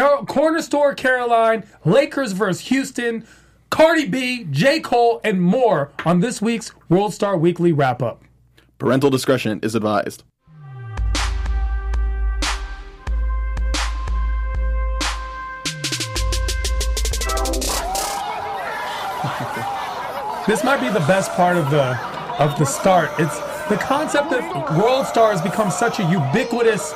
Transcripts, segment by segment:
Car- Corner Store Caroline, Lakers versus Houston, Cardi B, J. Cole, and more on this week's World Star Weekly wrap up. Parental discretion is advised. This might be the best part of the of the start. It's the concept that World Star has become such a ubiquitous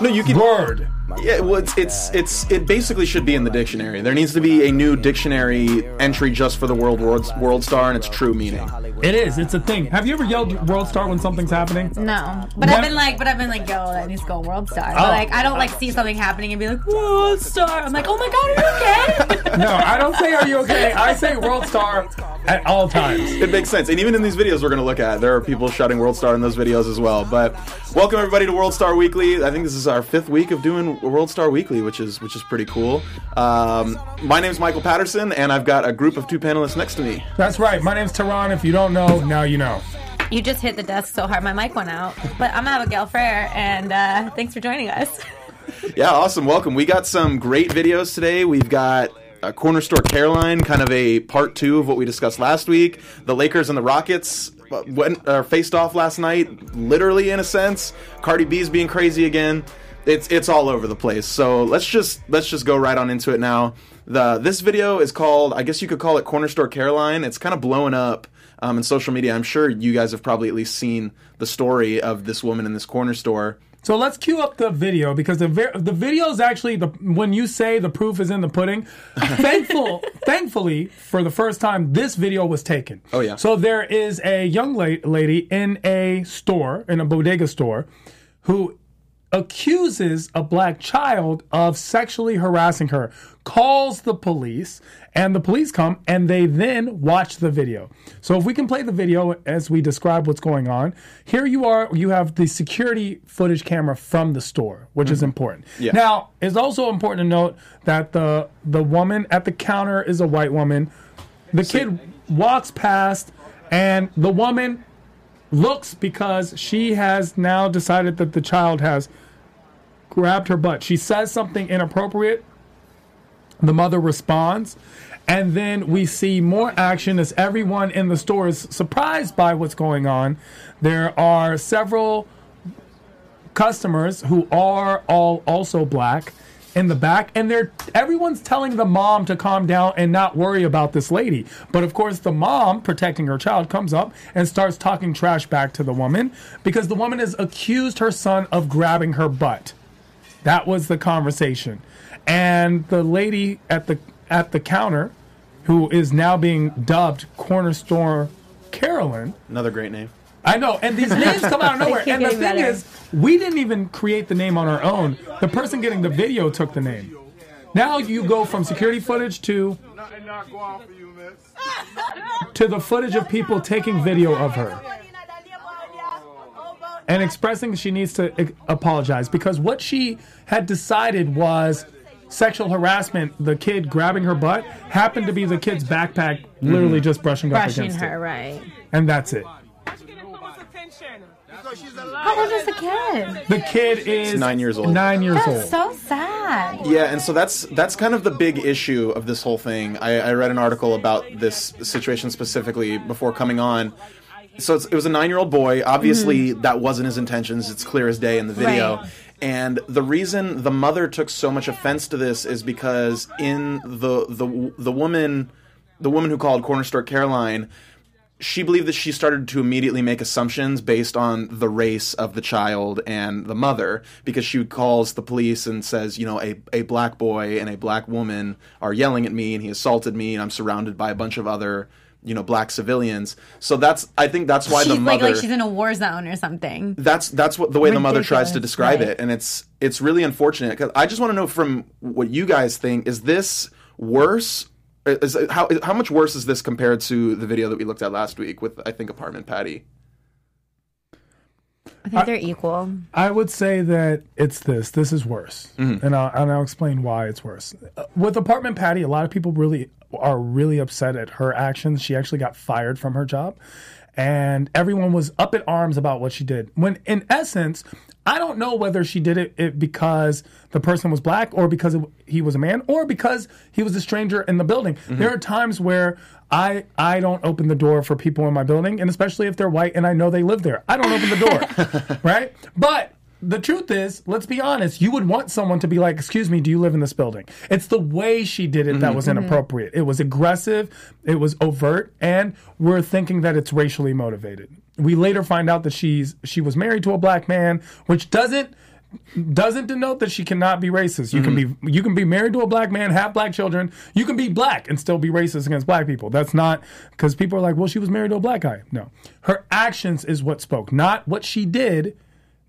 No, you can. word. Yeah, well, it's it's it's it basically should be in the dictionary. There needs to be a new dictionary entry just for the world world, world star and its true meaning. It is. It's a thing. Have you ever yelled World Star when something's happening? No, but What? I've been like, but I've been like, yo, that needs to go World Star. Oh. But like, I don't like see something happening and be like, World Star. I'm like, oh my god, are you okay? No, I don't say are you okay. I say World Star at all times. It makes sense, and even in these videos we're going to look at, there are people shouting World Star in those videos as well. But welcome everybody to World Star Weekly. I think this is our fifth week of doing World Star Weekly, which is which is pretty cool. Um, my name's Michael Patterson, and I've got a group of two panelists next to me. That's right. My name's Tehran. If you don't know, now you know. you just hit the desk so hard, my mic went out. But I'm Abigail Frere, and uh, thanks for joining us. Yeah, awesome. Welcome. We got some great videos today. We've got uh, Corner Store Caroline, kind of a part two of what we discussed last week. The Lakers and the Rockets uh, went uh, faced off last night, literally in a sense. Cardi B's being crazy again. It's it's all over the place. So let's just let's just go right on into it now. The this video is called I guess you could call it Corner Store Caroline. It's kind of blowing up um, in social media. I'm sure you guys have probably at least seen the story of this woman in this corner store. So let's cue up the video because the ver- the video is actually the when you say the proof is in the pudding. Thankful, thankfully, for the first time, this video was taken. Oh, yeah. So there is a young la- lady in a store in a bodega store who accuses a black child of sexually harassing her, calls the police, and the police come and they then watch the video. So if we can play the video as we describe what's going on, here you are, you have the security footage camera from the store, which is mm-hmm. important. Yeah. Now, it's also important to note that the the woman at the counter is a white woman. The kid walks past and the woman looks because she has now decided that the child has grabbed her butt. She says something inappropriate. The mother responds. And then we see more action as everyone in the store is surprised by what's going on. There are several customers who are all also black in the back and they're everyone's telling the mom to calm down and not worry about this lady but of course the mom protecting her child comes up and starts talking trash back to the woman because the woman has accused her son of grabbing her butt that was the conversation and the lady at the at the counter who is now being dubbed corner store caroline Another great name. I know, and these names come out of nowhere. And the thing better. is, we didn't even create the name on our own. The person getting the video took the name. Now you go from security footage to to the footage of people taking video of her and expressing she needs to eh, apologize because what she had decided was sexual harassment. The kid grabbing her butt happened to be the kid's backpack, literally just brushing, up Brushing against her, it, right? and that's it. How old is the kid? The kid is nine years old. Nine years That's old. so sad. Yeah, and so that's that's kind of the big issue of this whole thing. I, I read an article about this situation specifically before coming on. So it's, it was a nine-year-old boy. Obviously, mm-hmm. that wasn't his intentions. It's clear as day in the video. Right. And the reason the mother took so much offense to this is because in the the the woman the woman who called Corner Store Caroline, she believed that she started to immediately make assumptions based on the race of the child and the mother because she calls the police and says, you know, a, a black boy and a black woman are yelling at me and he assaulted me and I'm surrounded by a bunch of other, you know, black civilians. So that's I think that's why She's the mother like like she's in a war zone or something. that's that's what the way the mother tries to describe right. it and it's it's really unfortunate because i just want to know from what you guys think is this worse uh, is uh, how how much worse is this compared to the video that we looked at last week with i think apartment patty I think they're equal. I would say that it's this. This is worse, mm-hmm. and, I'll, and I'll explain why it's worse. Uh, With apartment Patty, a lot of people really are really upset at her actions. She actually got fired from her job, and everyone was up in arms about what she did. When in essence, I don't know whether she did it, it because the person was black or because it, he was a man or because he was a stranger in the building. Mm-hmm. There are times where I I don't open the door for people in my building, and especially if they're white and I know they live there. I don't open the door, right? But the truth is, let's be honest, you would want someone to be like, Excuse me, do you live in this building? It's the way she did it that mm-hmm. was mm-hmm. inappropriate. It was aggressive, it was overt, and we're thinking that it's racially motivated. We later find out that she's she was married to a black man, which doesn't doesn't denote that she cannot be racist. You can be mm-hmm. you can be married to a black man, have black children. You can be black and still be racist against black people. That's not because people are like, well, she was married to a black guy. No, her actions is what spoke, not what she did,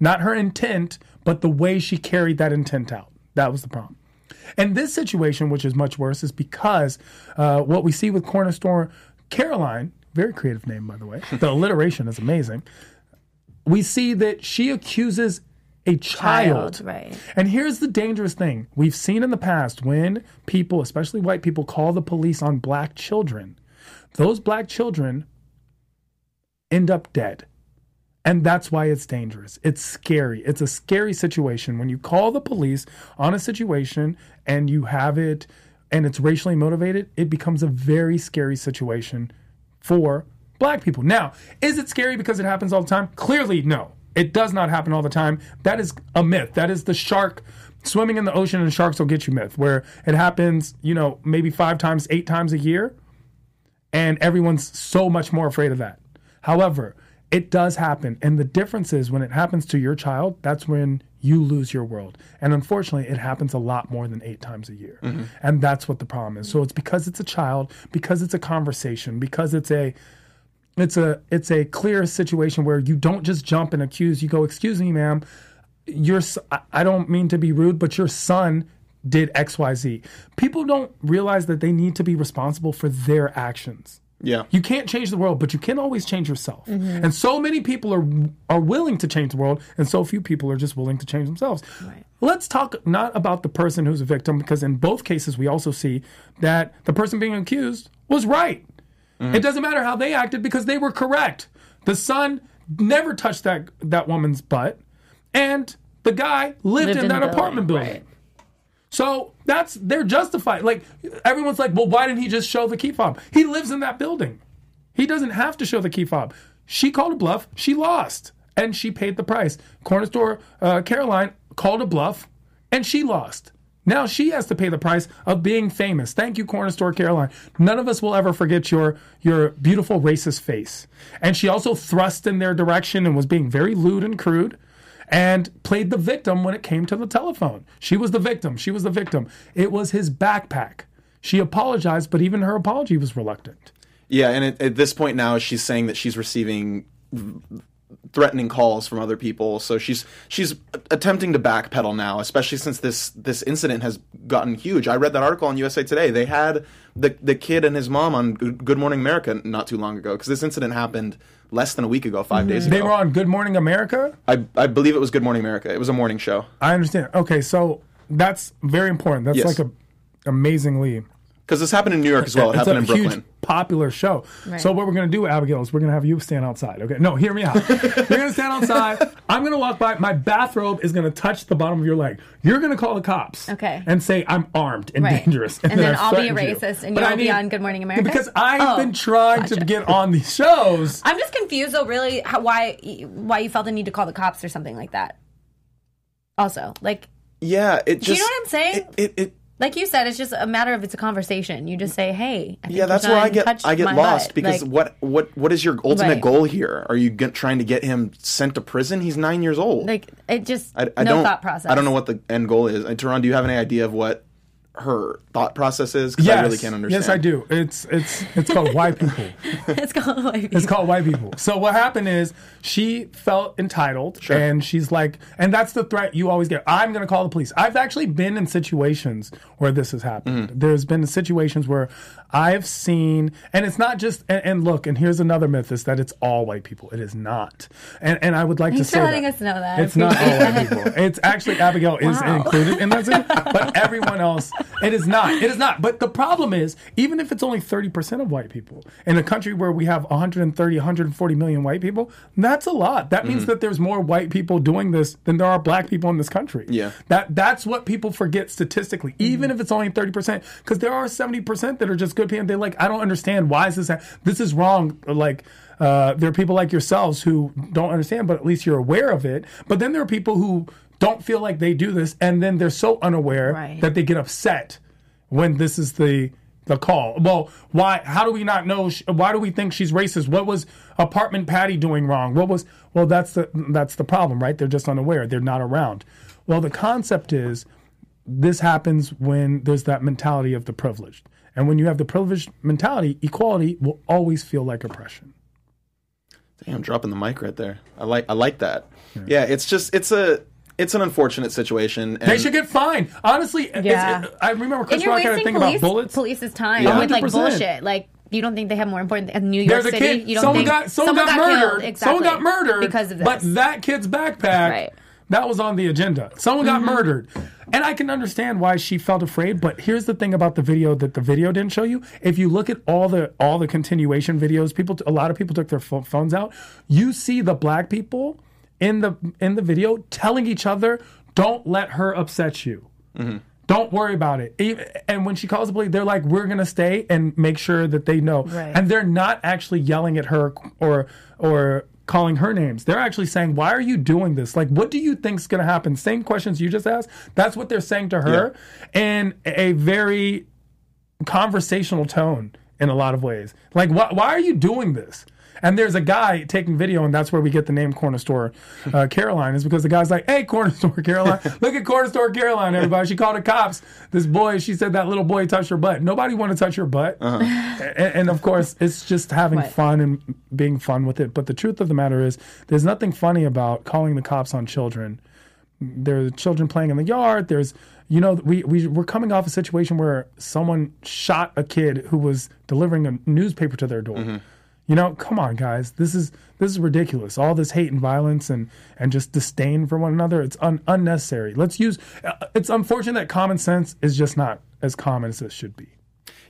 not her intent, but the way she carried that intent out. That was the problem. And this situation, which is much worse, is because uh, what we see with corner store Caroline, very creative name by the way. The alliteration is amazing. We see that she accuses a child. Child, right. And here's the dangerous thing we've seen in the past when people, especially white people, call the police on black children, those black children end up dead. And that's why it's dangerous. It's scary. It's a scary situation when you call the police on a situation and you have it and it's racially motivated, it becomes a very scary situation for black people. Now, is it scary because it happens all the time? Clearly, no. It does not happen all the time. That is a myth. That is the shark swimming in the ocean and sharks will get you myth, where it happens, you know, maybe five times, eight times a year, and everyone's so much more afraid of that. However, it does happen. And the difference is when it happens to your child, that's when you lose your world. And unfortunately, it happens a lot more than eight times a year. Mm-hmm. And that's what the problem is. So it's because it's a child, because it's a conversation, because it's a it's a it's a clear situation where you don't just jump and accuse. You go, "Excuse me, ma'am, your I don't mean to be rude, but your son did X, Y, Z." People don't realize that they need to be responsible for their actions. Yeah. You can't change the world, but you can always change yourself. Mm-hmm. And so many people are are willing to change the world, and so few people are just willing to change themselves. Let's talk not about the person who's a victim, because in both cases we also see that the person being accused was right. Mm-hmm. It doesn't matter how they acted because they were correct. The son never touched that that woman's butt, and the guy lived, Lived in, in that apartment building, building. So that's they're justified. Like everyone's like, well, why didn't he just show the key fob? He lives in that building. He doesn't have to show the key fob. She called a bluff. She lost, and she paid the price. Corner store uh, Caroline called a bluff, and she lost. Now she has to pay the price of being famous. Thank you, Corner Store Caroline. None of us will ever forget your your beautiful racist face. And she also thrust in their direction and was being very lewd and crude and played the victim when it came to the telephone. She was the victim. She was the victim. It was his backpack. She apologized, but even her apology was reluctant. Yeah, and at, at this point now, she's saying that she's receiving threatening calls from other people. So she's she's attempting to backpedal now, especially since this this incident has gotten huge. I read that article on USA Today. They had the the kid and his mom on Good Good Morning America not too long ago because this incident happened less than a week ago, 5 days mm-hmm. ago. They were on Good Morning America. I I believe it was Good Morning America. It was a morning show. I understand. Okay, so that's very important. That's Yes. like a amazingly Because this happened in New York as well. It it's happened a in Brooklyn. huge popular show. Right. So what we're gonna do, Abigail, is we're gonna have you stand outside. Okay, no, hear me out. You're gonna stand outside. I'm gonna walk by. My bathrobe is gonna touch the bottom of your leg. You're gonna call the cops. Okay. And say I'm armed and Right. dangerous. And then I've I'll be a threatened you. racist and But you'll I be need- on Good Morning America? Because I've Oh, been trying to get on these shows. I'm just confused though, really, how, why why you felt the need to call the cops or something like that. Also, like Yeah, it just. you know what I'm saying? It, it, it like you said, it's just a matter of it's a conversation. You just say, "Hey, yeah, that's where I get I get lost butt." because Like, what what what is your ultimate Right. goal here? Are you get, trying to get him sent to prison? He's nine years old. like it just I, I no don't thought process. I don't know what the end goal is. And Teron, do you have any idea of what her thought process is? Because Yes, I really can't understand. yes, I do. It's it's it's called white people. it's called like, It's called white people. So what happened is she felt entitled, and she's like, and that's the threat you always get. I'm going to call the police. I've actually been in situations where this has happened. Mm. There's been situations where I've seen, and it's not just. And, and look, and here's another myth: is that it's all white people. It is not. And and I would like Thanks to say for letting that. us know that. It's not all white people. It's actually Abigail is included in that, situation, but everyone else It is not. It is not. But the problem is, even if it's only 30% of white people in a country where we have 130, 140 million white people, that's a lot. That Mm-hmm. means that there's more white people doing this than there are black people in this country. Yeah. That that's what people forget statistically, even if it's only 30%, because there are 70% that are just good people. They're like, I don't understand. Why is this? ha- This is wrong. Like, uh, there are people like yourselves who don't understand, but at least you're aware of it. But then there are people who don't feel like they do this, and then they're so unaware Right. that they get upset when this is the the call. Well, why? How do we not know? sh- Why do we think she's racist? What was apartment Patty doing wrong? What was? Well, that's the that's the problem, right? They're just unaware. They're not around. Well, the concept is this happens when there's that mentality of the privileged, and when you have the privileged mentality, equality will always feel like oppression. Damn, dropping the mic right there. I like I like that. Yeah, it's just it's a it's an unfortunate situation. And They should get fined. Honestly, it's- Yeah. it- I remember And Chris you're Rock had a wasting thing police, about bullets. police's time Yeah. with like bullshit. Like you don't think they have more important in New York There's a City? kid. you don't someone think got someone, got, killed. murdered. Exactly. Someone got murdered because of this. But that kid's backpack, Right. That was on the agenda. Someone got Mm-hmm. murdered, and I can understand why she felt afraid. But here's the thing about the video that the video didn't show you. If you look at all the all the continuation videos, people a lot of people took their phones out. You see the black people in the in the video telling each other, "Don't let her upset you." Don't worry about it. And when she calls the police, they're like, "We're gonna stay and make sure that they know." Right. And they're not actually yelling at her or or calling her names. They're actually saying, "Why are you doing this? Like, what do you think's gonna happen?" Same questions you just asked. That's what they're saying to her in a very conversational tone in a lot of ways. Like, why, why are you doing this? And there's a guy taking video, and that's where we get the name Corner Store uh, Caroline, is because the guy's like, hey, Corner Store Caroline, look at Corner Store Caroline, everybody. She called the cops. This boy, she said that little boy touched her butt. Nobody want to touch your butt. And, and of course, it's just having Right. fun and being fun with it. But the truth of the matter is, there's nothing funny about calling the cops on children there are children playing in the yard. There's, you know, we, we we're coming off a situation where someone shot a kid who was delivering a newspaper to their door. You know, come on, guys, this is this is ridiculous. All this hate and violence and and just disdain for one another. It's un, unnecessary. Let's use. uh, It's unfortunate that common sense is just not as common as it should be.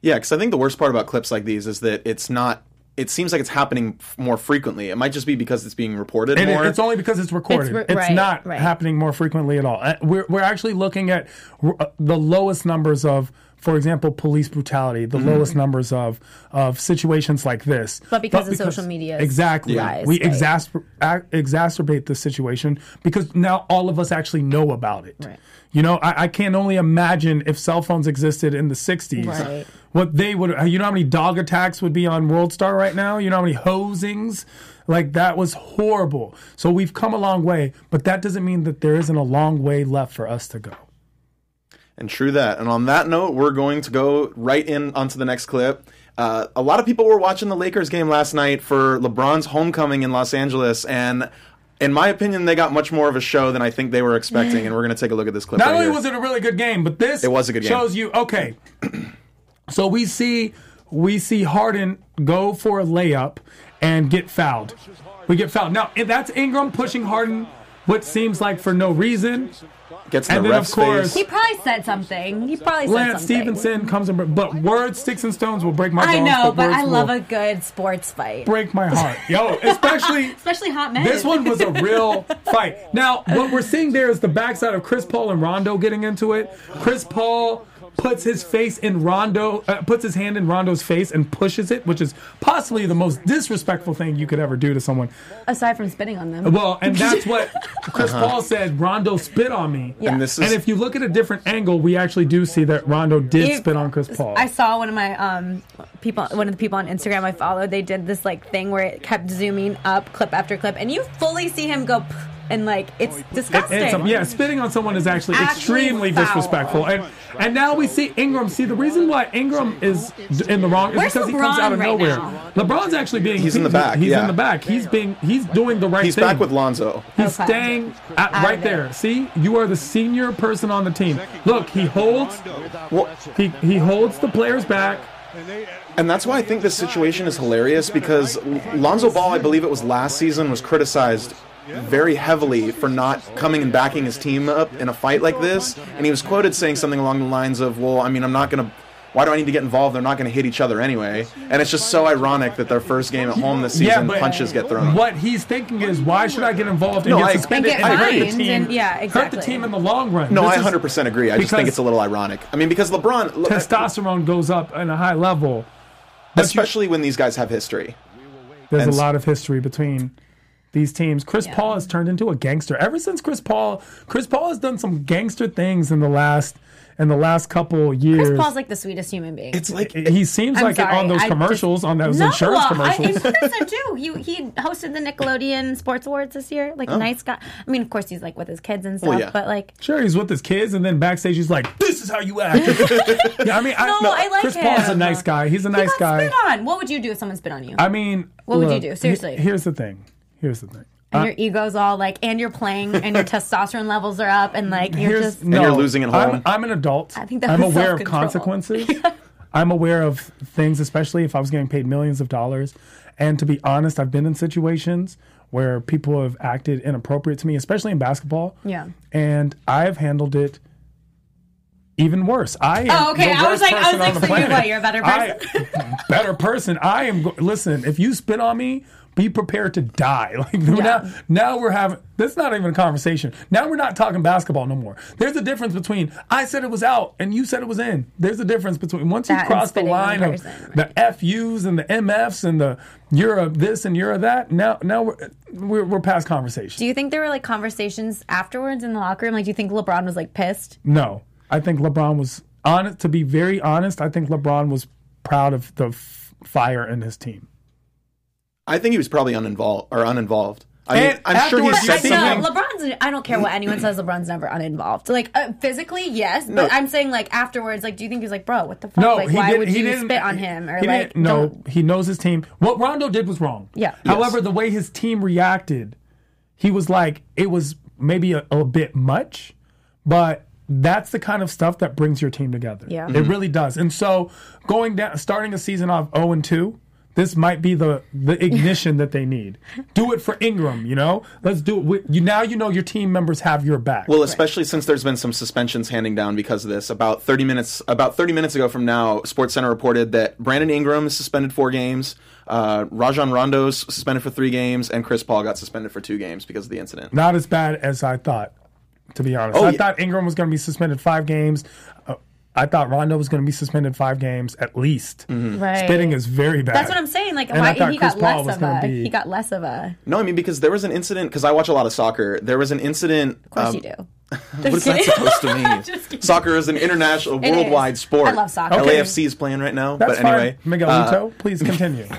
Yeah, because I think the worst part about clips like these is that it's not. It seems like it's happening more frequently. It might just be because it's being reported And more. it's only because it's recorded. It's It's, right, not right. happening more frequently at all. Uh, We're, we're actually looking at uh, the lowest numbers of, for example, police brutality, the mm-hmm. lowest numbers of of situations like this. But because of social media, exactly, rise, we right. exasper- ac- exacerbate the situation because now all of us actually know about it. Right. You know, I, I can only imagine if cell phones existed in the '60s, Right. what they would. Uh, you know how many dog attacks would be on World Star right now? You know how many hosings? Like that was horrible. So we've come a long way, but that doesn't mean that there isn't a long way left for us to go. And true that. And on that note, we're going to go right in onto the next clip. Uh, a lot of people were watching the Lakers game last night for LeBron's homecoming in Los Angeles, and in my opinion, they got much more of a show than I think they were expecting. And we're going to take a look at this clip. Not right only here. was it a really good game, but this It was a good game. shows you okay. so we see we see Harden go for a layup and get fouled. We get fouled. Now if that's Ingram pushing Harden, what seems like for no reason. Gets in and the then, of ref's course- face. He probably said something. He probably said something. Lance something. Stephenson comes and but words, sticks and stones will break my bones. I know, but words I love a good sports fight, break my heart. Yo, especially especially hot men. This one was a real fight. Now, what we're seeing there is the backside of Chris Paul and Rondo getting into it. Chris Paul puts his face in Rondo, uh, puts his hand in Rondo's face and pushes it, which is possibly the most disrespectful thing you could ever do to someone. aside from spitting on them. Well, and that's what Chris Paul said. Rondo spit on me. Yeah. And this is And if you look at a different angle, we actually do see that Rondo did You- spit on Chris Paul. I saw one of my um people, one of the people on Instagram I followed. They did this like thing where it kept zooming up clip after clip, and you fully see him go, "P-" and like it's disgusting. And some, yeah, spitting on someone is actually, Actually extremely foul. disrespectful. And and now we see Ingram. See the reason why Ingram is in the wrong is Where's because he comes out of right nowhere. now? LeBron's actually being He's in the back, He's yeah. in the back. He's being he's doing the right thing. he's thing. back with Lonzo. He's Okay. staying at, right there. See, you are the senior person on the team. Look, he holds Well, he he holds the players back. And that's why I think this situation is hilarious because Lonzo Ball, I believe it was last season, was criticized very heavily for not coming and backing his team up in a fight like this. And he was quoted saying something along the lines of, "Well, I mean, I'm not going to." Why do I need to get involved? They're not going to hit each other anyway. And it's just so ironic that their first game at home this season, punches get thrown. What he's thinking is, why should I get involved and No, get I- suspended And get hurt the team? and- yeah, Hurt the team in the long run. No, This I 100% agree. I just think it's a little ironic. I mean, because LeBron, look, testosterone goes up in a high level. But you- especially when these guys have history. there's and a s- lot of history between these teams. Chris Yeah. Paul has turned into a gangster ever since Chris Paul. Chris Paul has done some gangster things in the last in the last couple years. Chris Paul's like the sweetest human being. It's like he seems I'm like it on those I commercials, just- on those no, insurance I- commercials. in person too. He he hosted the Nickelodeon Sports Awards this year. Like oh. nice guy. I mean, of course, he's like with his kids and oh, stuff. Well, yeah. But like, Sure, he's with his kids, and then backstage he's like, "This is how you act." yeah, I mean, I, No, I like Chris Paul's a nice guy. He's a he nice got guy. spit on. What would you do if someone spit on you? I mean, What would you do? Seriously. he- here's the thing. Here's the thing. and your ego's all like, and you're playing, and your testosterone levels are up, and like you're just. no, you're losing at home. I'm, I'm an adult. I think that I'm was aware of consequences. I'm aware of things, especially if I was getting paid millions of dollars. And to be honest, I've been in situations where people have acted inappropriate to me, especially in basketball. Yeah. And I've handled it even worse. I am Oh, okay. the I was worst like- I was person like, on the so you planet. what, you're a better I- better person. I am. Listen, if you spit on me, be prepared to die. Like now, now we're having. That's not even a conversation. Now we're not talking basketball no more. There's a difference between I said it was out and you said it was in. There's a difference between once you That and cross the line of the FUs and the MFs and the you're a this and you're a that. Now, now we're we're, we're past conversation. Do you think there were like conversations afterwards in the locker room? Like, do you think LeBron was like pissed? No, I think LeBron was honest. To be very honest, I think LeBron was proud of the f- fire in his team. I think he was probably uninvolved or uninvolved. I mean, And I'm sure he said I something. know LeBron's. I don't care what anyone says. LeBron's never uninvolved. Like uh, physically, yes, No. but I'm saying like afterwards. Like, do you think he's like, bro, what the fuck? No, like, he why did, would he you didn't spit on him or he like? didn't- no, don't- he knows his team. What Rondo did was wrong. Yeah. However, the way his team reacted, he was like it was maybe a, a bit much, but that's the kind of stuff that brings your team together. Yeah. it really does. And so going down, starting a season off zero and two. This might be the the ignition that they need. Do it for Ingram, you know. Let's do it. With, you now you know your team members have your back. Well, especially since there's been some suspensions handing down because of this. About 30 minutes about 30 minutes ago from now, SportsCenter reported that Brandon Ingram is suspended four games, uh, Rajon Rondo's suspended for three games, and Chris Paul got suspended for two games because of the incident. not as bad as I thought, to be honest. Oh, I yeah. thought Ingram was going to be suspended five games. I thought Rondo was going to be suspended five games at least. Right. Spitting is very bad. That's what I'm saying. Like, And I thought he Chris got Paul less was of gonna a. be- He got less of a. No, I mean because there was an incident because I watch a lot of soccer. There was an incident. Of course um, you do. What is that supposed to mean? Soccer is an international, It is. worldwide sport. I love soccer. Okay. LAFC is playing right now, That's but anyway, fine. Miguelito, uh, please continue.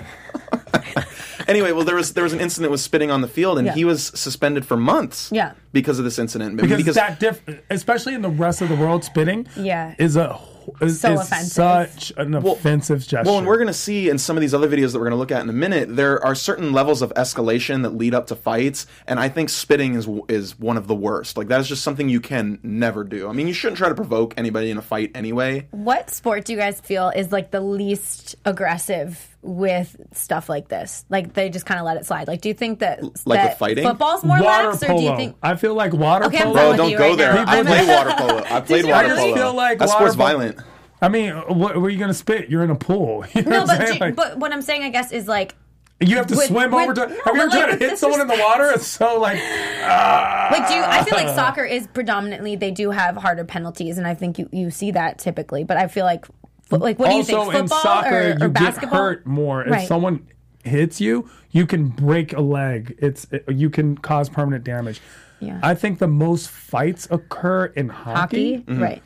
anyway, well, there was there was an incident with spitting on the field, and Yeah. he was suspended for months. Yeah. because of this incident. because, that diff- especially in the rest of the world, spitting Yeah. is a is, So is offensive. such an offensive gesture. Well, and we're going to see in some of these other videos that we're going to look at in a minute, there are certain levels of escalation that lead up to fights, and I think spitting is is one of the worst. Like that is just something you can never do. I mean, you shouldn't try to provoke anybody in a fight anyway. What sport do you guys feel is like the least aggressive with stuff like this? Like they just kind of let it slide. Like, do you think that Like that with fighting? football's more water lax, or do you think? I feel like water Okay, polo. Bro, don't go right there. now. I I'm- played water polo. I played you water really polo. feel like that sport's polo- violent. I mean, what, where are you going to spit? You're in a pool. You know No, what but, do- Like, but what I'm saying, I guess, is like, you have to with- swim with- over to. no, have you ever like, tried to hit someone in the water? It's so like. like, do you, I feel like ah. soccer is predominantly they do have harder penalties, and I think you, you see that typically. But I feel like, fo- like, what do you also think? Football in soccer, or, or you get hurt more. If Right. someone hits you, you can break a leg. It's it, you can cause permanent damage. Yeah. I think the most fights occur in hockey. hockey, mm-hmm. right?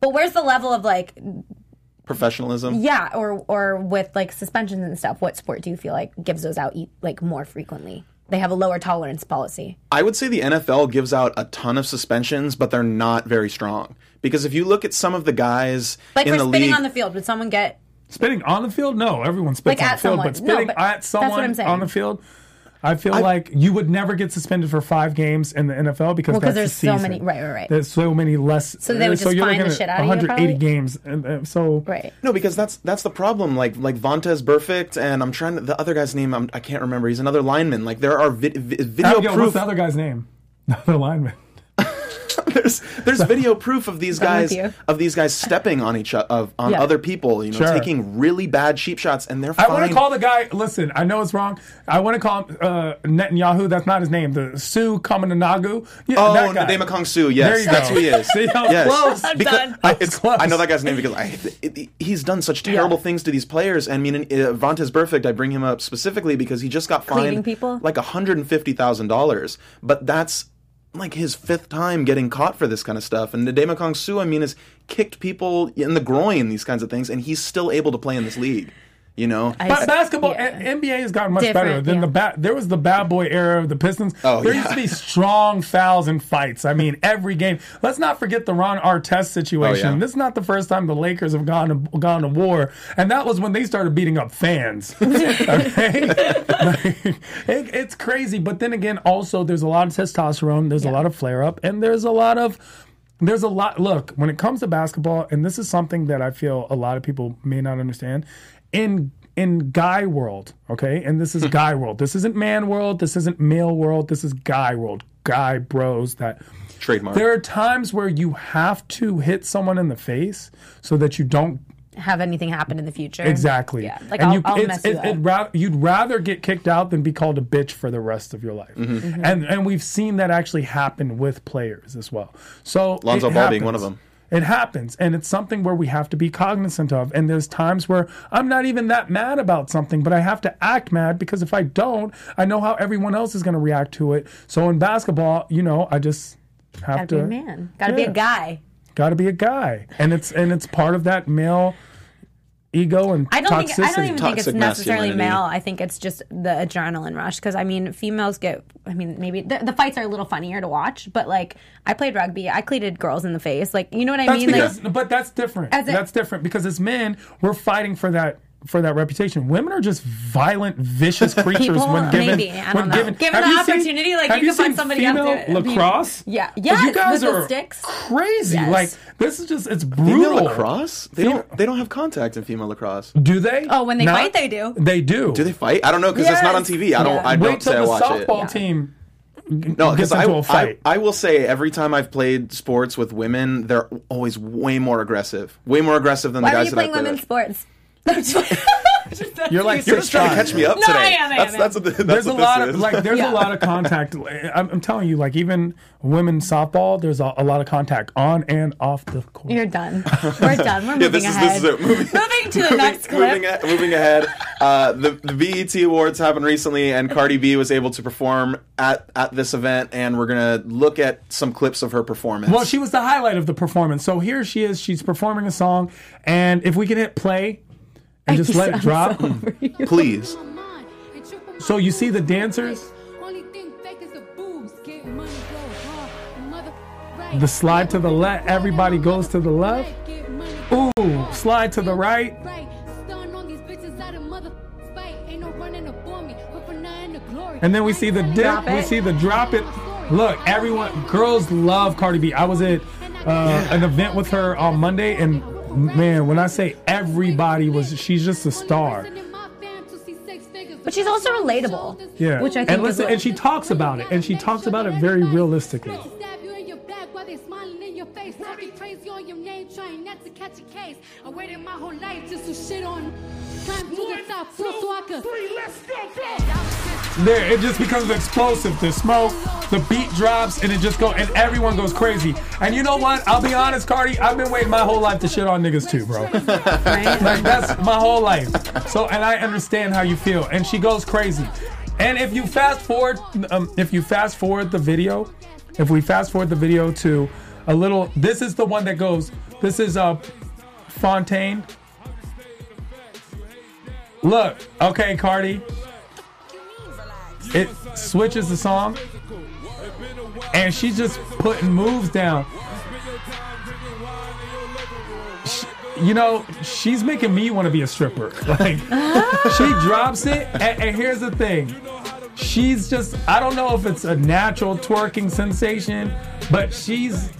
But where's the level of like, Professionalism. yeah, or or with like suspensions and stuff? What sport do you feel like gives those out e- like more frequently? They have a lower tolerance policy. I would say the NFL gives out a ton of suspensions, but they're not very strong. Because if you look at some of the guys Like in for the spitting league, on the field, would someone get Spitting on the field? No, everyone spits Like on at the field, someone. but No, spitting but at that's what someone I'm saying. on the field. I feel I- like you would never get suspended for five games in the NFL because Well, 'cause that's the there's so season. many- right, right, right. There's so many less. So they would just you're fine the at shit out of you, 180 probably? games, and, uh, so Right. No, because that's that's the problem. Like like Vontaze Burfict, and I'm trying to the other guy's name. I'm, I can't remember. He's another lineman. Like there are vid, vi- video Abigail, what's proof. the other guy's name? The lineman. there's there's video proof of these guys of these guys stepping on each o- of on Yeah. other people. You know, Sure. taking really bad cheap shots, and they're. I want to call the guy. Listen, I know it's wrong. I want to call him uh, Netanyahu. That's not his name. The Sue Kamananagu. Yeah, Oh, that guy. Ndamukong Suh. Yes, There you that's go. who he is. See how yes. close? I'm Because. I, it's, close. I know that guy's name because I, it, it- he's done such terrible Yeah. things to these players. I mean, uh, Vontaze Burfict. I bring him up specifically because he just got Cleaning fined people? like hundred and fifty thousand dollars. But that's like his fifth time getting caught for this kind of stuff. And Ndamukong Suh, I mean, has kicked people in the groin, these kinds of things, and he's still able to play in this league. You know, I- But basketball, yeah. a- NBA has gotten much better than yeah. the bad. There was the bad boy era of the Pistons. Oh, there yeah. used to be strong fouls and fights. I mean, every game. Let's not forget the Ron Artest situation. Oh, yeah. This is not the first time the Lakers have gone to, gone to war, and that was when they started beating up fans. okay, Like, it- it's crazy. But then again, also there's a lot of testosterone. There's a lot of flare up, and there's a lot of there's a lot look when it comes to basketball and this is something that i feel a lot of people may not understand in in guy world okay and this is guy world this isn't man world this isn't male world this is guy world guy bros that trademark. there are times where you have to hit someone in the face so that you don't Have anything happen in the future? exactly Yeah. Like and I'll, you, I'll it's- mess you it- up. it ra- you'd rather get kicked out than be called a bitch for the rest of your life Mm-hmm. and and we've seen that actually happen with players as well so Lonzo it Ball being one of them. It happens, and it's something where we have to be cognizant of. And there's times where I'm not even that mad about something, but I have to act mad because if I don't, I know how everyone else is going to react to it. So in basketball, you know, I just have Gotta to be a man. Gotta be a guy. Got to be a guy, and it's and it's part of that male ego and I don't toxicity. think I don't even think it's necessarily male. I think it's just the adrenaline rush because I mean females get. I mean maybe the, the fights are a little funnier to watch, but like I played rugby, I cleated girls in the face. Like you know what I That's mean? because, Like but that's different. As that's different because as men, we're fighting for that for that reputation. Women are just violent, vicious creatures People, when given. maybe, I when don't know. given, Given the you seen- opportunity, like, have you can find somebody else female to- I lacrosse. yeah. 'Cause Yes, you guys are sticks. crazy. Yes. Like this is just it's Female brutal. lacrosse? They Fem- don't. They don't have contact in female lacrosse. Do they? Oh, when they Not- fight, they do. They do. Do they fight? I don't know because it's not on TV. I don't. Yeah. I don't till say I the watch softball it. team No, because I, into a I, fight. I will say every time I've played sports with women, they're always way more aggressive. Way more aggressive than why the are guys you that I playing play women's with. sports? That's what- You're like You're just trying to catch me up No, today. I am, I that's, am, that's what, the, that's there's a lot this of is. like there's Yeah. a lot of contact. I'm, I'm telling you, like even women's softball, there's a, a lot of contact on and off the court. You're done. We're done. We're Yeah, moving this is ahead. this is it. Moving, Moving to the moving- next clip. Moving, a- moving ahead, uh, the the BET Awards happened recently, and Cardi B was able to perform at at this event, and we're gonna look at some clips of her performance. Well, she was the highlight of the performance. So here she is. She's performing a song, and if we can hit play and just let it drop. so please. So you see the dancers, the slide to the left. Everybody goes to the left. Ooh, slide to the right. And then we see the dip. Drop We it. see the drop it. Look, everyone, girls love Cardi B. I was at uh, an event with her on Monday, and man, when I say everybody was, she's just a star. But she's also relatable. Yeah. Which I think and listen, and she talks about it, and she talks about it very realistically. Stab you in your back while they smiling in your face. Talking crazy on your name, trying not to catch a case. I waited my whole life just to shit on. Climb to the top, so I could. There, it just becomes explosive. The smoke, the beat drops, and it just go, and everyone goes crazy. And you know what? I'll be honest, Cardi. I've been waiting my whole life to shit on niggas too, bro. Like that's my whole life. So, and I understand how you feel. And she goes crazy. And if you fast forward, um, if you fast forward the video, if we fast forward the video to a little, this is the one that goes. This is uh, Fontaine. Look, okay, Cardi. It switches the song, and she's just putting moves down. Sh- You know, she's making me want to be a stripper. Like, she drops it, and, and here's the thing: she's just I don't know if it's a natural twerking sensation, but she's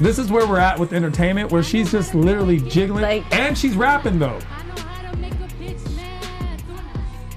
this is where we're at with entertainment, where she's just literally jiggling, Like- and she's rapping though. I know how to make a bitch mad.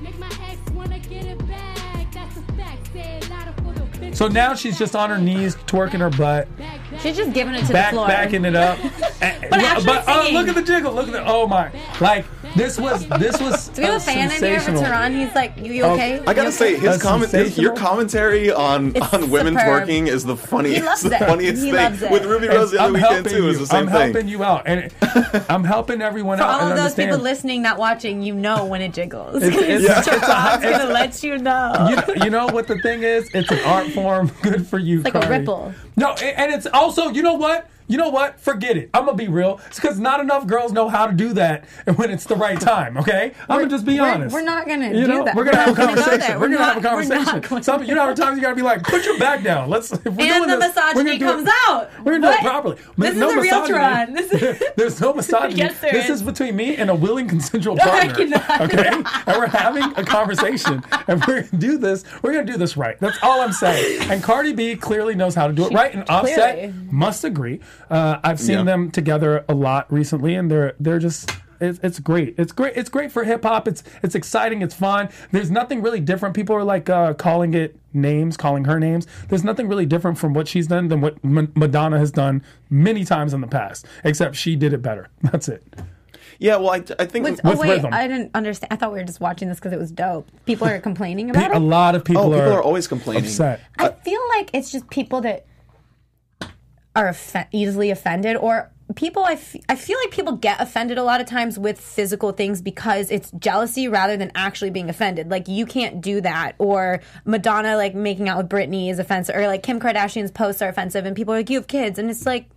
Make my ex wanna get it back. That's a fact. Say it louder for the bitch. So now she's just on her knees, twerking her butt, Back, back. She's just giving it to back the floor. backing it up. And- But oh, look at the jiggle! Look at the oh my! Like this was this was Do we have a fan in here? for Tehran? He's like, you, you Oh, okay? I gotta You say, his comment, sensational. your commentary on It's on women superb. twerking is the funniest, loves the it. funniest He thing. loves it. With Ruby Rose the I'm other weekend helping too, you. is the same I'm thing. helping you out, and I'm helping everyone For out. all and of those understand. people listening, not watching, you know when it jiggles. It's- it's- It's Ron's gonna let you know. you, you know what the thing is? It's an art form. Good for you. like a Cardi. ripple. No, a- and it's also you know what. You know what? Forget it. I'm gonna be real. It's because not enough girls know how to do that, and when it's the right time. Okay, I'm gonna just be we're, honest. We're not gonna You do that. we're gonna have a conversation. We're, gonna have a conversation. Some, you know, how many times you gotta be like, put your back down. Let's. If we're And doing the this, misogyny comes it, out. We're gonna do What? it properly. This no is a real. Tron. This is- There's no misogyny. Yes, there this is. is between me and a willing consensual partner. Okay, and we're having a conversation, and we're gonna do this. We're gonna do this right. That's all I'm saying. And Cardi B clearly knows how to do it right, and Offset must agree. Uh, I've seen Yeah. them together a lot recently, and they're they're just. It's, it's great. It's great. It's great for hip hop. It's it's exciting. It's fun. There's nothing really different. People are like uh, calling it names, calling her names. There's nothing really different from what she's done than what M- Madonna has done many times in the past. Except she did it better. That's it. Yeah, well, I, I think What's- oh with wait, rhythm. I didn't understand. I thought we were just watching this because it was dope. People are complaining about it. A lot of people, oh, people are, are always complaining. upset. I feel like it's just people that are offe- easily offended or people I, f- I feel like people get offended a lot of times with physical things because it's jealousy rather than actually being offended. Like you can't do that or madonna like making out with britney is offensive or like kim kardashian's posts are offensive and people are like you have kids and it's like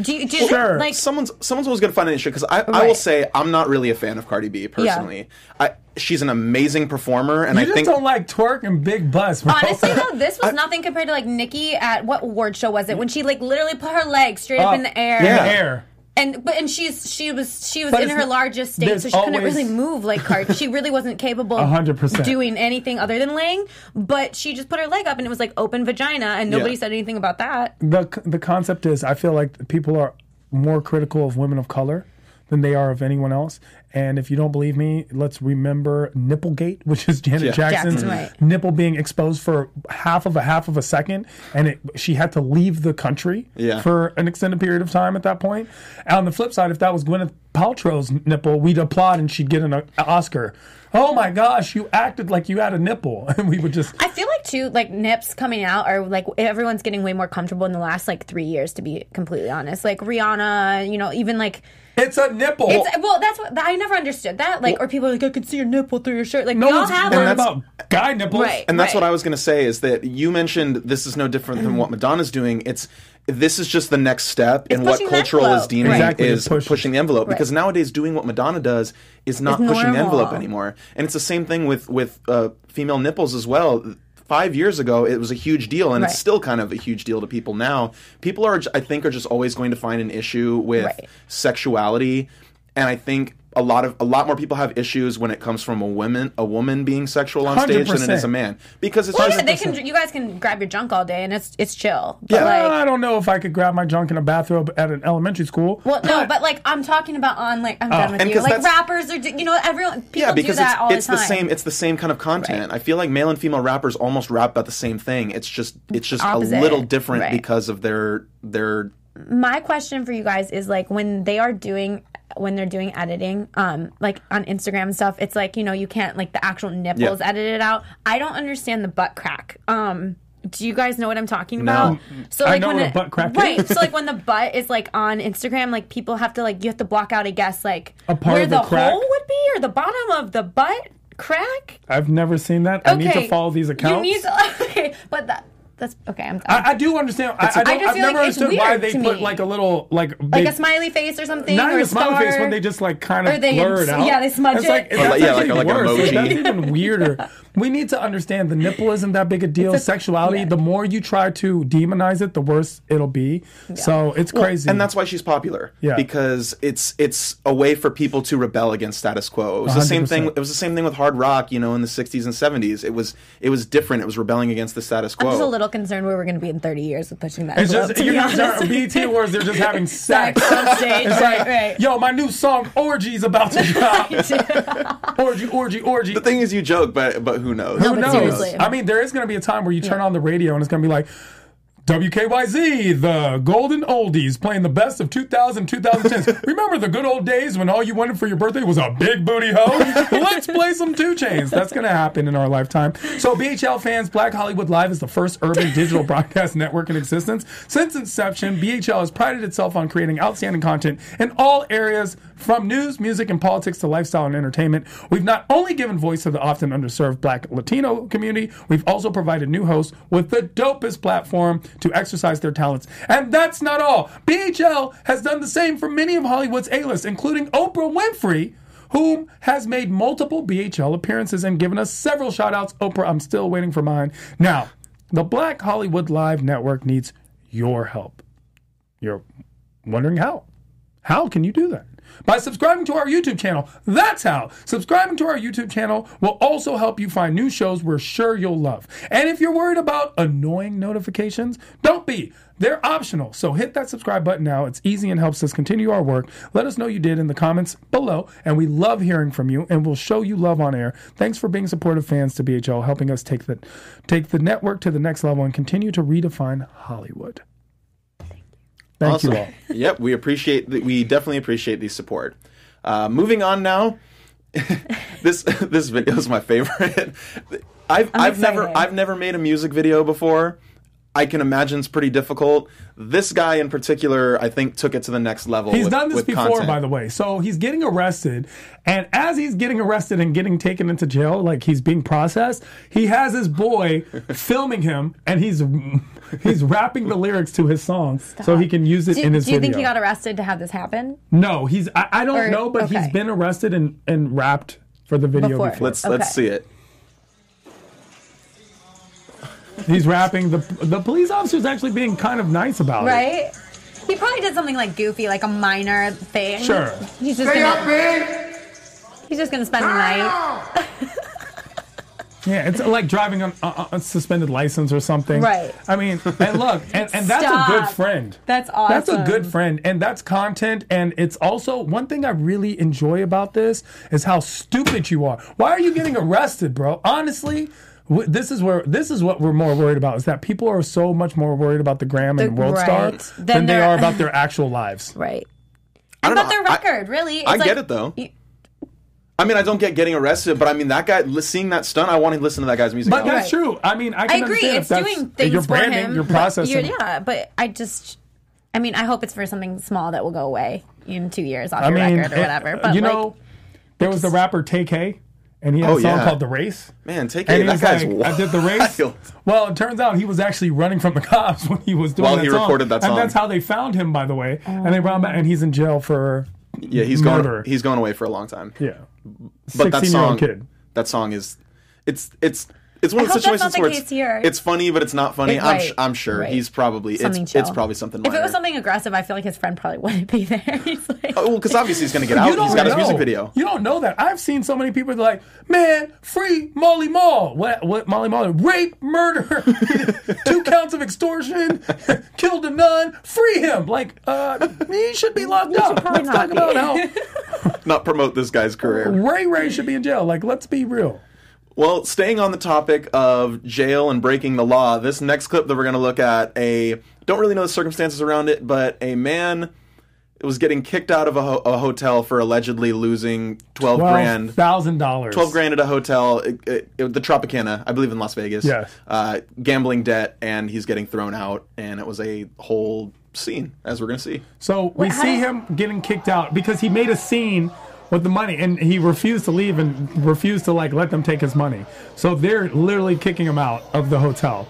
do you do you- Sure. like someone's someone's always going to find an issue because I, I will say I'm not really a fan of Cardi B personally. I she's an amazing performer, and You I just think don't like twerk and big butts, bro. Honestly though, this was nothing compared to like Nicki at what award show was it when she like literally put her leg straight up Uh, in the air. in Yeah. the air. And but and she's she was she was But in her largest state, so she couldn't really move like Cardi. she really wasn't capable hundred of percent. doing anything other than laying. But she just put her leg up, and it was like open vagina, and nobody Yeah. said anything about that. the the concept is I feel like people are more critical of women of color than they are of anyone else. And if you don't believe me, let's remember Nipplegate, which is Janet Yeah. Jackson's Jackson, right. nipple being exposed for half of a half of a second, and it, she had to leave the country Yeah. for an extended period of time at that point. And on the flip side, if that was Gwyneth Paltrow's nipple, we'd applaud and she'd get an Oscar. Oh my gosh, you acted like you had a nipple, and we would just I feel like too, like nips coming out are like everyone's getting way more comfortable in the last like three years. To be completely honest, like Rihanna, you know, even like. It's a nipple. It's, well, that's what I never understood that. Like, or people are like, I could see your nipple through your shirt. Like, no we all one's have worried them. about guy nipples. Right. And that's Right. what I was going to say is that you mentioned this is no different than what Madonna's doing. It's this is just the next step in what cultural is envelope. deeming Exactly, is it pushing the envelope Right. because nowadays doing what Madonna does is not It's pushing the envelope anymore. And it's the same thing with with uh, female nipples as well. Five years ago, it was a huge deal, and Right. it's still kind of a huge deal to people now. People are, I think, are just always going to find an issue with Right. sexuality, and I think a lot of a lot more people have issues when it comes from a woman a woman being sexual on stage than it is a man because it's Well, yeah, they can. You guys can grab your junk all day, and it's it's chill. But Yeah. like, I don't know if I could grab my junk in a bathrobe at an elementary school. Well, no, but like I'm talking about on like I'm oh. done with And you. 'cause Like rappers are, you know, everyone people yeah because do that it's, all it's the the, same it's the same kind of content i feel like male and female rappers almost rap about the same thing it's just it's just Opposite. a little different Right. because of their their My question for you guys is like when they are doing when they're doing editing, um, like on Instagram and stuff, it's like you know you can't like the actual nipples Yeah. edit it out. I don't understand the butt crack. Um, do you guys know what I'm talking No. about? So I like know when what a butt crack right? is. So like when the butt is like on Instagram, like people have to like you have to block out, I guess, like A part where of the the crack? hole would be or the bottom of the butt crack. I've never seen that. I need to follow these accounts. You need to, okay, but that that's okay. I'm done. I, I do understand. I, I, don't, just I've feel never like it's understood why they put me. like a little like like big, a smiley face or something, not or even a a smiley face when they just like kind Or of they- blur it out. yeah, they smudge It's it. Like, Or that's like- yeah, like- like an worse. emoji. That's even weirder. we need to understand the nipple isn't that big a deal. A- Sexuality, yeah. the more you try to demonize it, the worse it'll be. So it's crazy. and that's why she's popular. Yeah. Because it's it's a way for people to rebel against status quo. It was the same thing. It was the same thing with hard rock. You know, in the '60s and '70s, it was it was different. It was rebelling against the status quo. I'm quo. just a little concerned where we're going to be in 30 years with pushing that. It's envelope, just to you be know, honest. BT Awards. They're just having sex. Sex on stage, It's right, like, right. yo, my new song "Orgy's" about to drop. orgy, orgy, orgy. the thing is, you joke, but but who knows? No, Who but knows? seriously. I mean, there is going to be a time where you turn on the radio and it's going to be like. WKYZ, the golden oldies, playing the best of 2000 2010s. Remember the good old days when all you wanted for your birthday was a big booty hoe? Let's play some 2 Chainz. That's going to happen in our lifetime. So, BHL fans, Black Hollywood Live is the first urban digital broadcast network in existence. Since inception, BHL has prided itself on creating outstanding content in all areas from news, music, and politics to lifestyle and entertainment. We've not only given voice to the often underserved Black Latino community, we've also provided new hosts with the dopest platform to exercise their talents. And that's not all. BHL has done the same for many of Hollywood's A-list, including Oprah Winfrey, whom has made multiple BHL appearances and given us several shout outs. Oprah, I'm still waiting for mine. Now, the Black Hollywood Live Network needs your help. You're wondering how? How can you do that? By subscribing to our YouTube channel. That's how. Subscribing to our YouTube channel will also help you find new shows we're sure you'll love. And if you're worried about annoying notifications, don't be. They're optional. So hit that subscribe button now. It's easy and helps us continue our work. Let us know you did in the comments below. And we love hearing from you and we'll show you love on air. Thanks for being supportive fans to BHL, helping us take the take the network to the next level and continue to redefine Hollywood. Thank Awesome. you all. yep, we appreciate. The, we definitely appreciate the support. Uh, moving on now. this this video is my favorite. I've I've never. I've never made a music video before. I can imagine it's pretty difficult. This guy in particular, I think, took it to the next level. He's with, done this with before, content. by the way. So he's getting arrested, and as he's getting arrested and getting taken into jail, like he's being processed, he has his boy filming him, and he's he's rapping the lyrics to his song so he can use it Do, in his do you video. think he got arrested to have this happen? no, he's I, I don't Or- know, but he's been arrested and and rapped for the video Before. before. Let's Okay. let's see it. He's rapping. the The police officer's actually being kind of nice about it. Right? He probably did something like goofy, like a minor thing. Sure. He's just gonna. He's just gonna spend the night. Yeah, it's like driving on a, a suspended license or something. Right. I mean, and look, and, and that's a good friend. That's awesome. That's a good friend, and that's content. And it's also one thing I really enjoy about this is how stupid you are. Why are you getting arrested, bro? Honestly. W- This is where this is what we're more worried about is that people are so much more worried about the gram and The- World Star right. than they they're- about their actual lives. Right. I don't About know. their I- record, really. It's I like- get it though. you- I mean, I don't get getting arrested, but I mean that guy. Seeing that stunt, I want to listen to that guy's music. But now. that's true. I mean, I I agree. It's that's doing things you're for branding, him. you're but processing. yeah, but I just, I mean, I hope it's for something small that will go away in two years off I your mean, record or eh, whatever. But you like, know, there was the rapper TK, and he had Oh, a song yeah. called "The Race." man, take it. That guy's like, wild. I did the race. Well, it turns out he was actually running from the cops when he was doing While that he song. recorded that song, And that's how they found him, by the way. And they brought him back, and he's in jail for yeah, he's murder. going. He's going away for a long time. yeah, but that sixteen year old song, kid. that song is, it's it's it's one I of those hope that's situations not the where it's, here. it's funny, but it's not funny. It- I'm sh- I'm sure right. he's probably Something it's it's probably something. if it was something aggressive, I feel like his friend probably wouldn't be there. He's like, oh, well, because obviously he's gonna get out. He's got his music video. You don't know that. I've seen so many people that are like, man, free Mally Mall. What? What? Mally Mall? Rape, murder, two counts of extortion, killed a nun. Free him. Like, uh, he should be locked up. probably Let's not talk about how Not promote this guy's career. Ray Ray should be in jail. Like, let's be real. Well, staying on the topic of jail and breaking the law, this next clip that we're going to look at, a don't really know the circumstances around it, but a man was getting kicked out of a, ho- a hotel for allegedly losing twelve grand. thousand dollars. 12 grand at a hotel, it, it, it- the Tropicana, I believe in Las Vegas. Yes. Uh, gambling debt, and he's getting thrown out, and it was a whole scene, as we're going to see. So we Wait, see him getting kicked out because he made a scene with the money and he refused to leave and refused to like let them take his money. So they're literally kicking him out of the hotel.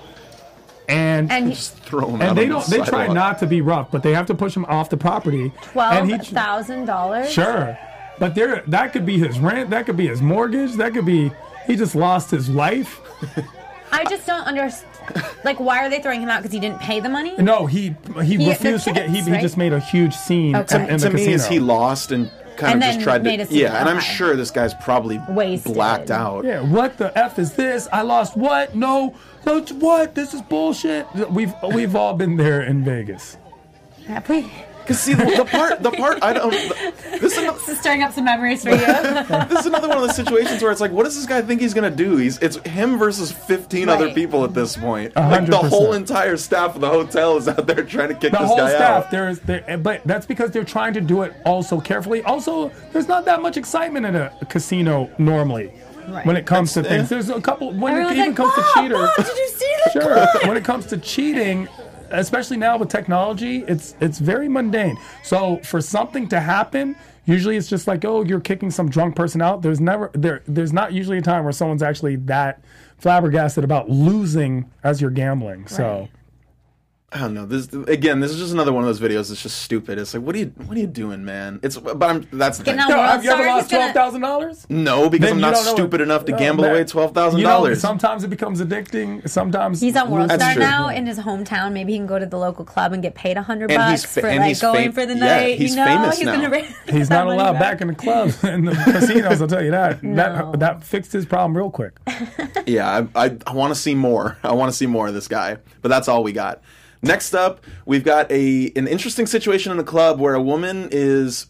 And and he, Just throw him out and they don't they try not to be rough, but they have to push him off the property. and twelve he thousand dollars. Sure. But there that could be his rent, that could be his mortgage, that could be He just lost his life. I just don't understand. Like, why are they throwing him out? Because he didn't pay the money? No, he he, He- refused the to get. He, tips, he just made a huge scene Okay. in to the me, casino. is he lost and kind And of just then tried made to a scene. yeah, and I'm sure this guy's probably Wasted. blacked out. Yeah, what the f is this? I lost what? No, no, what? This is bullshit. We've we've all been there in Vegas. Have we? Because see, the, the part, the part I don't. This is, another, This is stirring up some memories for you. this is another one of the situations where it's like, what does this guy think he's gonna do? He's it's him versus 15 other people at this point. A Like the whole entire staff of the hotel is out there trying to kick The this whole guy staff, out. there's there, but that's because they're trying to do it also carefully. Also, there's not that much excitement in a casino normally. Right. When it comes to things, eh. there's a couple. When Everyone's it even like, comes "Bob, to cheaters, Bob, did you see that? Sure. when it comes to cheating, especially now with technology, it's it's very mundane. So for something to happen, usually it's just like, oh, you're kicking some drunk person out. There's never there there's not usually a time where someone's actually that flabbergasted about losing as you're gambling. So Right. I don't know. This again, this is just another one of those videos that's just stupid. It's like, what are you, what are you doing, man? It's, but I'm that's the thing. Getting out have you ever lost twelve thousand dollars? No, because I'm not stupid enough to uh, gamble away twelve thousand dollars. sometimes it becomes addicting. Sometimes He's on World That's Star now in his hometown. Maybe he can go to the local club and get paid a hundred And bucks fa- for like going fam- for the yeah, night. he's you know, famous he's now. gonna ra- He's not allowed back in the clubs in the casinos. I'll tell you that. No. That that fixed his problem real quick. Yeah, I, I, I want to see more. I want to see more of this guy. But that's all we got. Next up, we've got a an interesting situation in a club where a woman is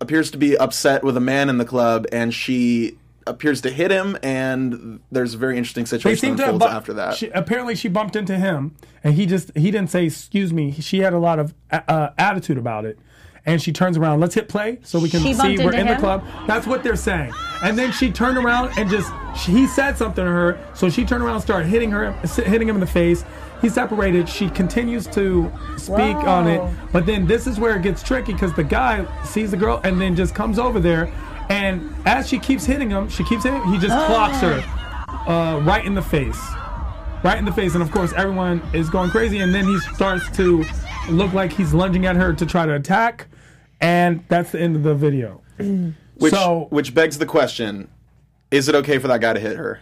appears to be upset with a man in the club, and she appears to hit him, and there's a very interesting situation that unfolds bu- after that. She, apparently, she bumped into him, and he just he didn't say excuse me. She had a lot of uh, attitude about it, and she turns around. Let's hit play so we can She see we're into in the club. That's what they're saying. And then she turned around and just she, he said something to her, so she turned around and started hitting her, hitting him in the face. He separated. She continues to speak on it, but then this is where it gets tricky because the guy sees the girl and then just comes over there, and as she keeps hitting him, she keeps hitting. He just clocks her uh, right in the face, right in the face, and of course everyone is going crazy. And then he starts to look like he's lunging at her to try to attack, and that's the end of the video. which so- which begs the question: Is it okay for that guy to hit her?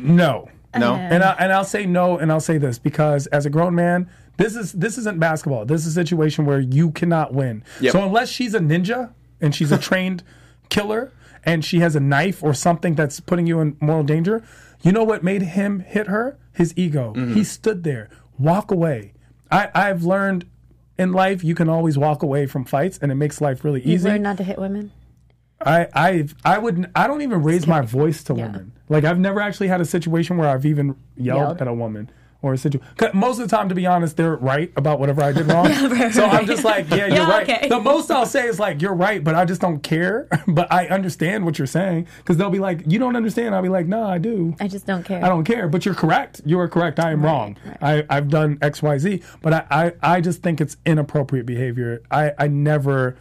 No, No. and I, and I'll say no, and I'll say this because as a grown man, this is this isn't basketball. This is a situation where you cannot win. Yep. So unless she's a ninja and she's a trained killer and she has a knife or something that's putting you in moral danger, you know what made him hit her? His ego. Mm-hmm. He stood there. Walk away. I, I've learned in life you can always walk away from fights and it makes life really You've easy. learned not to hit women. I I I wouldn't. I don't even raise my voice to Yeah. women. Like I've never actually had a situation where I've even yelled, Yelled. at a woman or a situation. Most of the time, to be honest, they're right about whatever I did wrong. so I'm just like, yeah, you're Yeah, right. okay. The most I'll say is like, you're right, but I just don't care. but I understand what you're saying because they'll be like, you don't understand. I'll be like, no, I do. I just don't care. I don't care, but you're correct. You are correct. I am wrong. I, I've done X, Y, Z, but I, I, I just think it's inappropriate behavior. I, I never,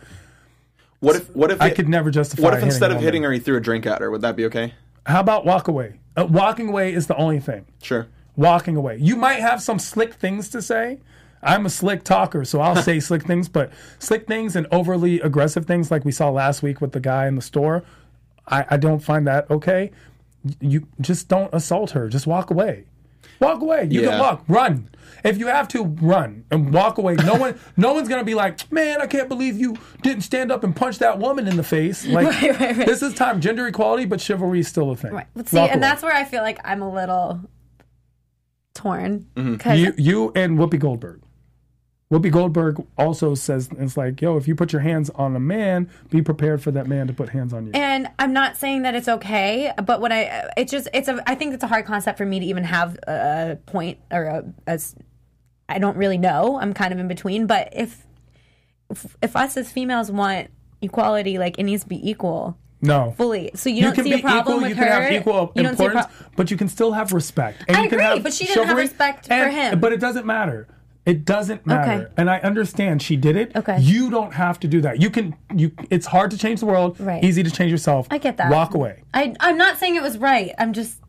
What if what if I it- could never justify. What if instead of hitting her, he threw a drink at her? Would that be okay? How about walk away? Uh, walking away is the only thing. Sure. Walking away. You might have some slick things to say. I'm a slick talker, so I'll say slick things, but slick things and overly aggressive things like we saw last week with the guy in the store, I, I don't find that okay. You just don't assault her. Just walk away. Walk away. You Yeah. can walk. Run. If you have to, run and walk away. No one, no one's gonna be like, "Man, I can't believe you didn't stand up and punch that woman in the face." Like, Right, right, right. this is time gender equality, but chivalry is still a thing. Right. But see, Walk and away. that's where I feel like I'm a little torn Mm-hmm. you you and Whoopi Goldberg. Whoopi Goldberg also says it's like, yo, if you put your hands on a man, be prepared for that man to put hands on you. And I'm not saying that it's okay, but when I, it's just, it's a, I think it's a hard concept for me to even have a point or a, I don't really know. I'm kind of in between. But if, if, if us as females want equality, like it needs to be equal no. fully. So you, don't see a problem equal, with you her. can have equal you don't see a importance, pro- but you can still have respect. And I you can agree, have but she didn't have chivalry, respect for him. But it doesn't matter. It doesn't matter. Okay. And I understand she did it. Okay. You don't have to do that. You can you it's hard to change the world, Right. easy to change yourself. I get that. Walk away. I, I'm not saying it was right. I'm just,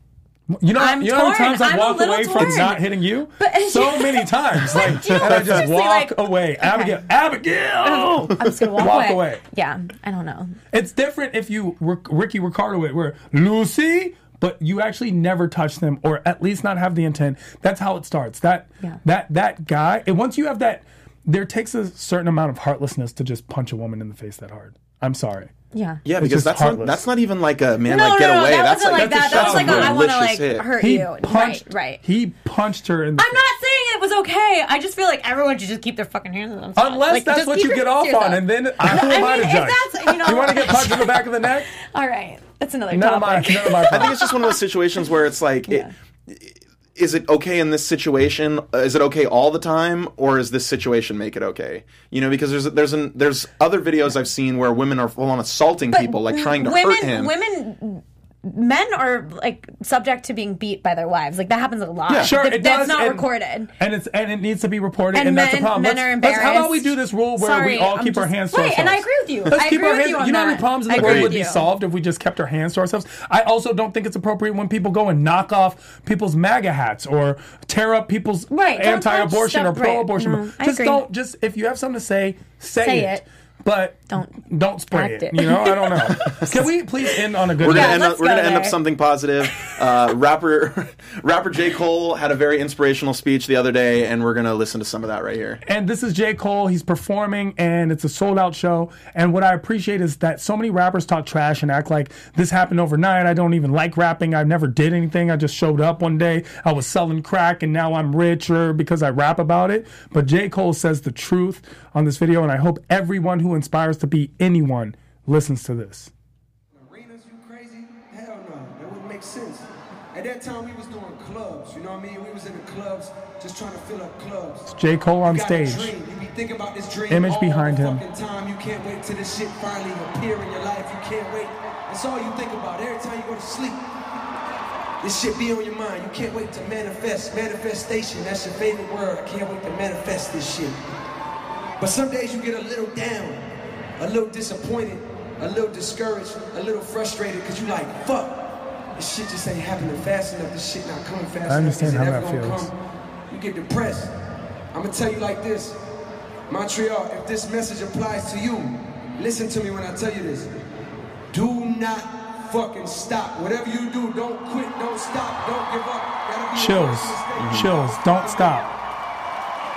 You know, I'm you know how many times walked little away from not hitting you? But- so many times. Like, you know, and I just walk like- away. Abigail, Abigail! I'm just gonna walk, Walk away. away. Yeah, I don't know. It's different if you Ricky Ricardo it, where Lucy, but you actually never touch them, or at least not have the intent. That's how it starts. That Yeah. that that guy. And once you have that, there takes a certain amount of heartlessness to just punch a woman in the face that hard. I'm sorry. Yeah. Yeah, It's because just that's not, that's not even like a man No, like no, get no, away. that that's wasn't like, that's that. That was a like a, I want to malicious like hit. hurt He you. punched. Right, right. He punched her in the. I'm not saying it was okay. I just feel like everyone should just keep their fucking hands on themselves. Unless Like, that's what you get off to on, and then I, who am I I to mean, if judge? that's- you know- want to get punched in the back of the neck? All right, that's another None of my, none of my I think it's just one of those situations where it's like, Yeah. it, is it okay in this situation? Uh, Is it okay all the time, or is this situation make it okay? You know, because there's there's an, there's other videos I've seen where women are full on assaulting people, like trying to women, hurt him. Women, men are like subject to being beat by their wives. Like that happens a lot. Yeah. Sure, That- it that's does, not and- recorded. and it's and it needs to be reported, and, And that's the men- problem. men Let's- are let's- how about we do this rule where Sorry, we all I'm keep our just- hands to ourselves? right, and I agree with you. Let's I keep agree our with hands. you on know how many problems in the world would be solved if we just kept our hands to ourselves? I also don't think it's appropriate when people go and knock off people's MAGA hats or tear up people's Right, anti-abortion or stuff, right. pro-abortion. No, I just don't. Just if you have something to say, say, Say it. it. But Don't don't spray it. it. You know, I don't know. Can we please end on a good We're gonna note? end up. We're gonna go end up something positive. Uh, rapper, rapper J Cole had a very inspirational speech the other day, and we're gonna listen to some of that right here. and this is J. Cole. He's performing, and it's a sold out show. And what I appreciate is that so many rappers talk trash and act like this happened overnight. I don't even like rapping. I never did anything. I just showed up one day. I was selling crack, and now I'm richer because I rap about it. But J. Cole says the truth on this video, and I hope everyone who inspires to be anyone listens to this. Arenas, you crazy? Hell no, that wouldn't make sense. At that time, we was doing clubs. You know what I mean? We was in the clubs, just trying to fill up clubs. It's J. Cole on stage. Be thinking about this dream Image behind the him. time. You can't wait till this shit finally appear in your life. You can't wait. That's all you think about every time you go to sleep. This shit be on your mind. You can't wait to manifest. Manifestation, that's your favorite word. I can't wait to manifest this shit. But some days you get a little down, a little disappointed, a little discouraged, a little frustrated, because you like, fuck, this shit just ain't happening fast enough. This shit not coming fast I understand enough. Is it how ever that gonna feels. Come? You get depressed. I'm gonna tell you like this. Montreal, if this message applies to you, listen to me when I tell you this. Do not fucking stop. Whatever you do, don't quit, don't stop, don't give up. Chills. Chills. Don't stop.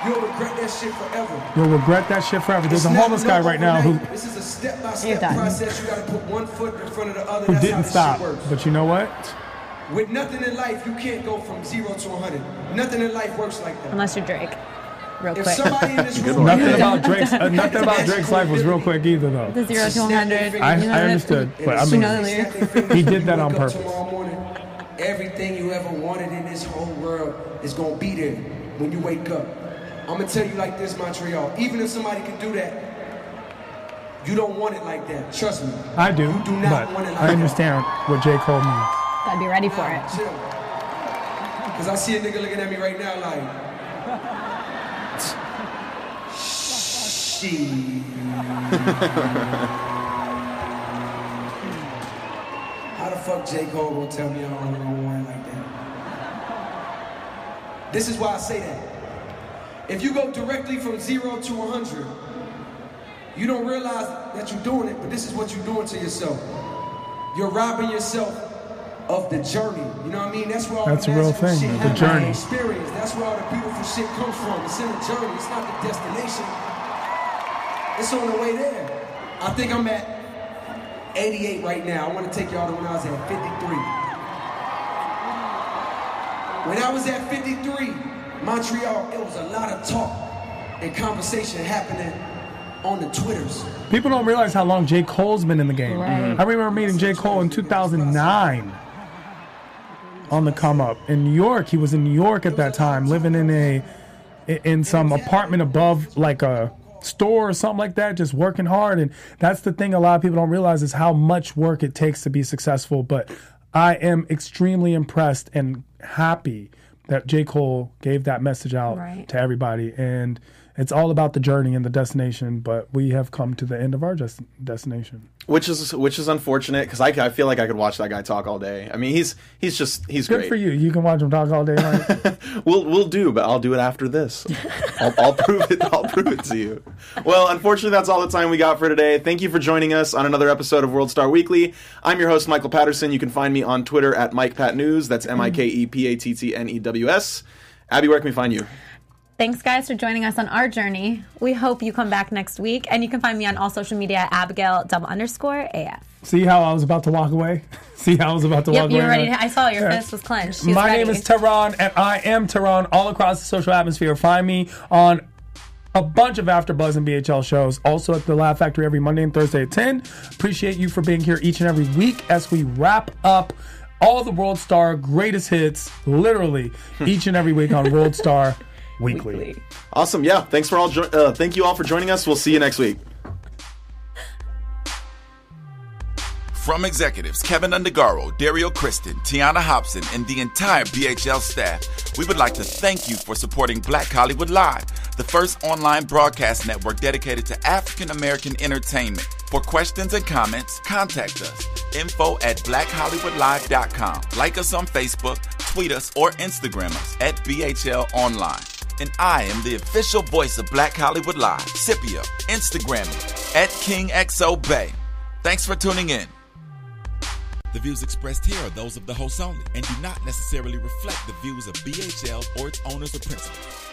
You'll regret that shit forever. You'll regret that shit forever. There's a It's not homeless guy right now who overnight. This is a step-by-step process. You gotta put one foot in front of the other. who That's how didn't this stop. shit works. But you know what? With nothing in life, you can't go from zero to 100. Nothing in life works like that. Unless you're Drake, real If quick. somebody in room, Nothing about that- Drake's uh, nothing about Drake's life was real quick either though. the zero to Snap 100. I, you know I understood, And but I as mean, soon as they snap their fingers, He did that on purpose. Tomorrow morning, everything you ever wanted in this whole world is gonna be there when you wake up. I'm gonna tell you like this, Montreal. Even if somebody can do that, you don't want it like that. Trust me. I do. You do not but want it like I that. understand what J Cole means. Gotta be ready for it. Chill. Cause I see a nigga looking at me right now like. She. How the fuck J. Cole gonna tell me I don't, I don't want it like that? This is why I say that. If you go directly from zero to 100, you don't realize that you're doing it, but this is what you're doing to yourself. You're robbing yourself of the journey. You know what I mean? That's where all That's the a real thing, shit the journey. experience. That's where all the beautiful shit comes from. It's in the journey. It's not the destination. It's on the way there. I think I'm at 88 right now. I want to take y'all to when I was at 53. When I was at 53, Montreal, it was a lot of talk and conversation happening on the Twitters. People don't realize how long J Cole's been in the game. Right. I remember meeting J Cole in 2009 on the come up in New York. He was in New York at that time, living in a in some apartment above like a store or something like that, just working hard. And that's the thing a lot of people don't realize is how much work it takes to be successful. But I am extremely impressed and happy that J. Cole gave that message out Right. to everybody. And it's all about the journey and the destination. But we have come to the end of our des- destination. Which is which is unfortunate because I, I feel like I could watch that guy talk all day. I mean, he's he's just he's Good great. for you. You can watch him talk all day. Right? We'll we'll do, but I'll do it after this. I'll, I'll prove it. I'll prove it to you. Well, unfortunately, that's all the time we got for today. Thank you for joining us on another episode of World Star Weekly. I'm your host, Michael Patterson. You can find me on Twitter at Mike Pat News. That's M I K E P A T T N E W S. Abby, where can we find you? Thanks, guys, for joining us on our journey. We hope you come back next week. And you can find me on all social media at Abigail double underscore AF. See how I was about to walk away. See how I was about to Yep, walk you away. were ready. To, I saw your Yeah. fist was clenched. She was My ready. name is Tehran, and I am Tehran all across the social atmosphere. Find me on a bunch of AfterBuzz and BHL shows. Also at the Laugh Factory every Monday and Thursday at 10. Appreciate you for being here each and every week as we wrap up all the World Star greatest hits, literally each and every week on World Star Weekly. Awesome. Yeah. Thanks for all. Jo- uh, thank you all for joining us. We'll see you next week. From executives Kevin Undergaro, Dario Kristen, Tiana Hobson, and the entire BHL staff, we would like to thank you for supporting Black Hollywood Live, the first online broadcast network dedicated to African American entertainment. For questions and comments, contact us. Info at blackhollywoodlive.com. Like us on Facebook, tweet us, or Instagram us at BHL Online. And I am the official voice of Black Hollywood Live, Scipio, Instagram at KingXOBay. Thanks for tuning in. The views expressed here are those of the host only and do not necessarily reflect the views of BHL or its owners or principals.